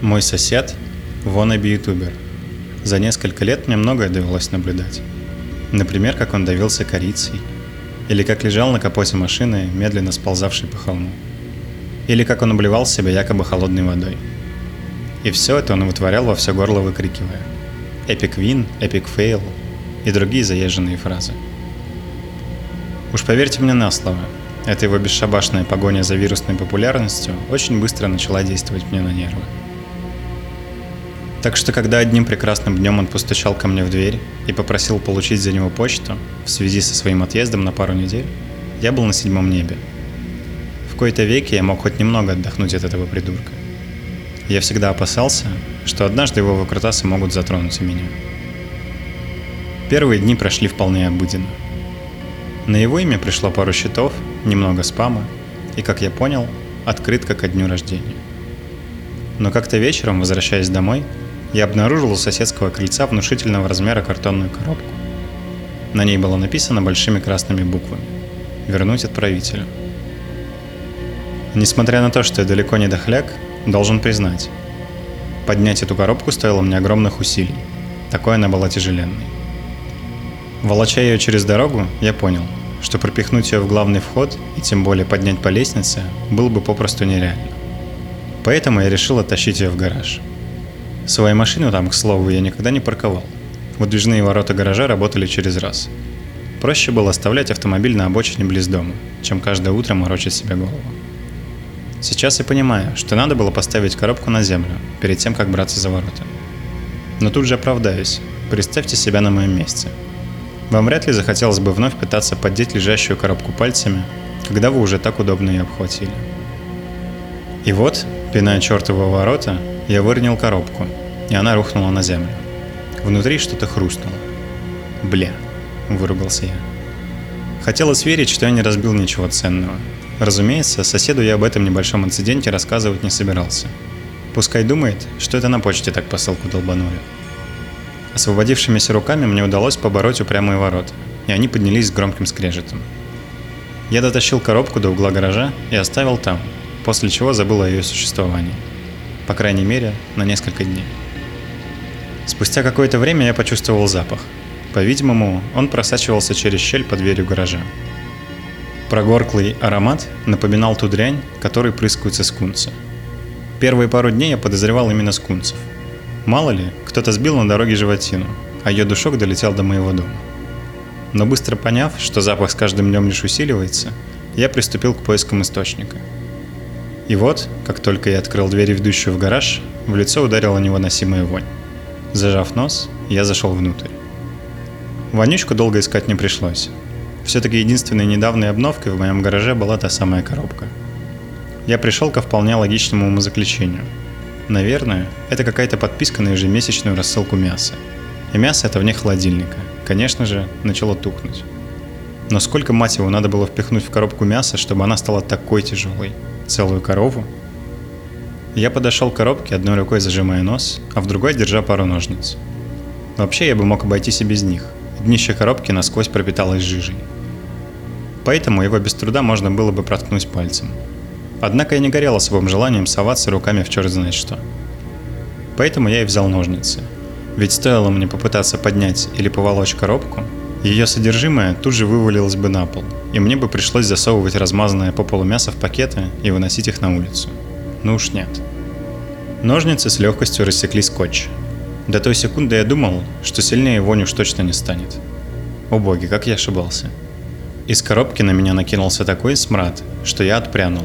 Мой сосед – wannabe-ютубер. За несколько лет мне многое довелось наблюдать. Например, как он давился корицей, или как лежал на капоте машины, медленно сползавшей по холму, или как он обливал себя якобы холодной водой. И все это он вытворял во все горло выкрикивая «Epic win», «Epic fail» и другие заезженные фразы. Уж поверьте мне на слово, эта его бесшабашная погоня за вирусной популярностью очень быстро начала действовать мне на нервы. Так что когда одним прекрасным днем он постучал ко мне в дверь и попросил получить за него почту в связи со своим отъездом на пару недель, я был на седьмом небе. В кои-то веке я мог хоть немного отдохнуть от этого придурка. Я всегда опасался, что однажды его выкрутасы могут затронуть и меня. Первые дни прошли вполне обыденно. На его имя пришло пару счетов, немного спама и, как я понял, открытка ко дню рождения. Но как-то вечером, возвращаясь домой, я обнаружил у соседского крыльца внушительного размера картонную коробку. На ней было написано большими красными буквами «Вернуть отправителю». Несмотря на то, что я далеко не дохляк, должен признать, поднять эту коробку стоило мне огромных усилий. Такой она была тяжеленной. Волоча ее через дорогу, я понял, что пропихнуть ее в главный вход и тем более поднять по лестнице было бы попросту нереально. Поэтому я решил оттащить ее в гараж – Свою машину там, к слову, я никогда не парковал. Выдвижные ворота гаража работали через раз. Проще было оставлять автомобиль на обочине близ дома, чем каждое утро морочить себе голову. Сейчас я понимаю, что надо было поставить коробку на землю, перед тем, как браться за ворота. Но тут же оправдаюсь. Представьте себя на моем месте. Вам вряд ли захотелось бы вновь пытаться поддеть лежащую коробку пальцами, когда вы уже так удобно ее обхватили. И вот, пиная чертовы ворота, я выронил коробку, и она рухнула на землю. Внутри что-то хрустнуло. «Бля», — выругался я. Хотелось верить, что я не разбил ничего ценного. Разумеется, соседу я об этом небольшом инциденте рассказывать не собирался. Пускай думает, что это на почте так посылку долбанули. Освободившимися руками мне удалось побороть упрямые ворота, и они поднялись с громким скрежетом. Я дотащил коробку до угла гаража и оставил там, после чего забыл о ее существовании по крайней мере, на несколько дней. Спустя какое-то время я почувствовал запах. По-видимому, он просачивался через щель под дверью гаража. Прогорклый аромат напоминал ту дрянь, которой прыскаются скунцы. Первые пару дней я подозревал именно скунцев. Мало ли, кто-то сбил на дороге животину, а ее душок долетел до моего дома. Но быстро поняв, что запах с каждым днем лишь усиливается, я приступил к поискам источника – и вот, как только я открыл дверь, ведущую в гараж, в лицо ударила невыносимая вонь. Зажав нос, я зашел внутрь. Вонючку долго искать не пришлось. Все-таки единственной недавней обновкой в моем гараже была та самая коробка. Я пришел ко вполне логичному умозаключению. Наверное, это какая-то подписка на ежемесячную рассылку мяса. И мясо это вне холодильника. Конечно же, начало тухнуть. Но сколько, мать его, надо было впихнуть в коробку мяса, чтобы она стала такой тяжелой – целую корову. Я подошел к коробке, одной рукой зажимая нос, а в другой держа пару ножниц. Вообще я бы мог обойтись и без них. Днище коробки насквозь пропиталось жижей. Поэтому его без труда можно было бы проткнуть пальцем. Однако я не горел особым желанием соваться руками в черт знает что. Поэтому я и взял ножницы. Ведь стоило мне попытаться поднять или поволочь коробку, ее содержимое тут же вывалилось бы на пол, и мне бы пришлось засовывать размазанное по полу мясо в пакеты и выносить их на улицу. Ну уж нет. Ножницы с легкостью рассекли скотч. До той секунды я думал, что сильнее вонь уж точно не станет. О боги, как я ошибался. Из коробки на меня накинулся такой смрад, что я отпрянул.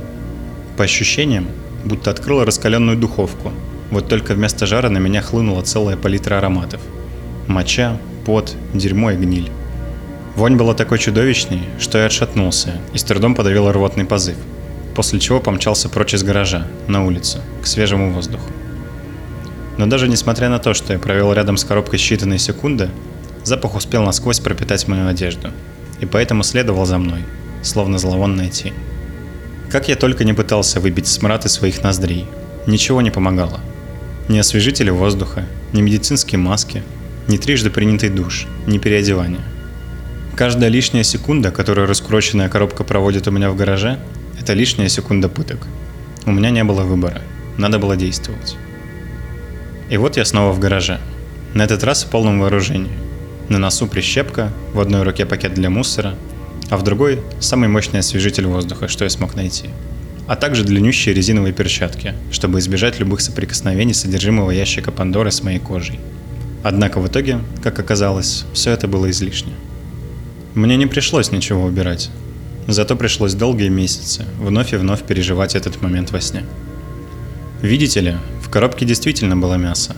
По ощущениям, будто открыл раскаленную духовку, вот только вместо жара на меня хлынула целая палитра ароматов. Моча, пот, дерьмо и гниль. Вонь была такой чудовищной, что я отшатнулся и с трудом подавил рвотный позыв, после чего помчался прочь из гаража, на улицу, к свежему воздуху. Но даже несмотря на то, что я провел рядом с коробкой считанные секунды, запах успел насквозь пропитать мою одежду, и поэтому следовал за мной, словно зловонная тень. Как я только не пытался выбить смрад из своих ноздрей, ничего не помогало. Ни освежители воздуха, ни медицинские маски, ни трижды принятый душ, ни переодевание. Каждая лишняя секунда, которую раскуроченная коробка проводит у меня в гараже, это лишняя секунда пыток. У меня не было выбора. Надо было действовать. И вот я снова в гараже. На этот раз в полном вооружении. На носу прищепка, в одной руке пакет для мусора, а в другой – самый мощный освежитель воздуха, что я смог найти. А также длиннющие резиновые перчатки, чтобы избежать любых соприкосновений содержимого ящика Пандоры с моей кожей. Однако в итоге, как оказалось, все это было излишне. Мне не пришлось ничего убирать. Зато пришлось долгие месяцы вновь и вновь переживать этот момент во сне. Видите ли, в коробке действительно было мясо,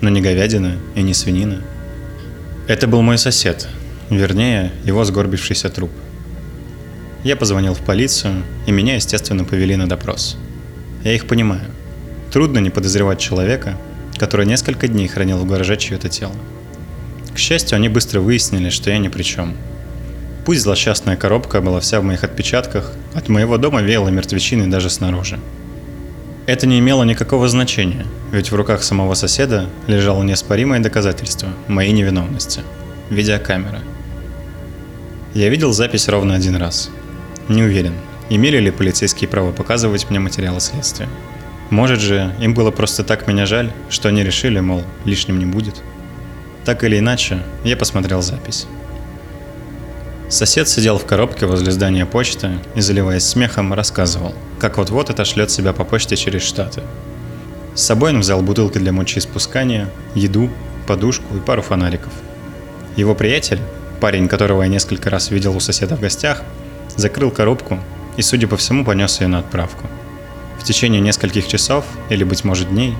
но не говядина и не свинина. Это был мой сосед, вернее, его сгорбившийся труп. Я позвонил в полицию, и меня, естественно, повели на допрос. Я их понимаю. Трудно не подозревать человека, который несколько дней хранил в гараже чье-то тело. К счастью, они быстро выяснили, что я ни при чем. Пусть злосчастная коробка была вся в моих отпечатках, от моего дома веяло мертвечиной даже снаружи. Это не имело никакого значения, ведь в руках самого соседа лежало неоспоримое доказательство моей невиновности – видеокамера. Я видел запись ровно один раз. Не уверен, имели ли полицейские право показывать мне материалы следствия. Может же, им было просто так меня жаль, что они решили, мол, лишним не будет. Так или иначе, я посмотрел запись. Сосед сидел в коробке возле здания почты и, заливаясь смехом, рассказывал, как вот-вот отошлет себя по почте через Штаты. С собой он взял бутылки для мочеиспускания, еду, подушку и пару фонариков. Его приятель, парень, которого я несколько раз видел у соседа в гостях, закрыл коробку и, судя по всему, понес ее на отправку. В течение нескольких часов, или, быть может, дней,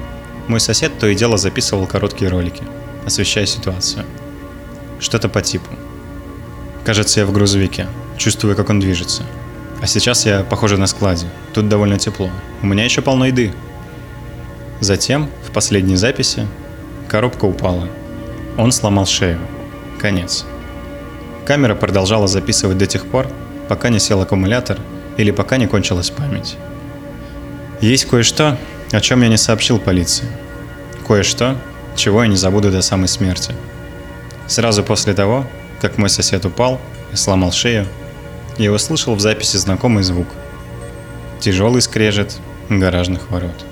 мой сосед то и дело записывал короткие ролики, освещая ситуацию. Что-то по типу – Кажется, я в грузовике. Чувствую, как он движется. А сейчас я, похоже, на складе. Тут довольно тепло. У меня еще полно еды. Затем, в последней записи, коробка упала. Он сломал шею. Конец. Камера продолжала записывать до тех пор, пока не сел аккумулятор или пока не кончилась память. Есть кое-что, о чем я не сообщил полиции. Кое-что, чего я не забуду до самой смерти. Сразу после того, как мой сосед упал и сломал шею, я услышал в записи знакомый звук. Тяжелый скрежет гаражных ворот.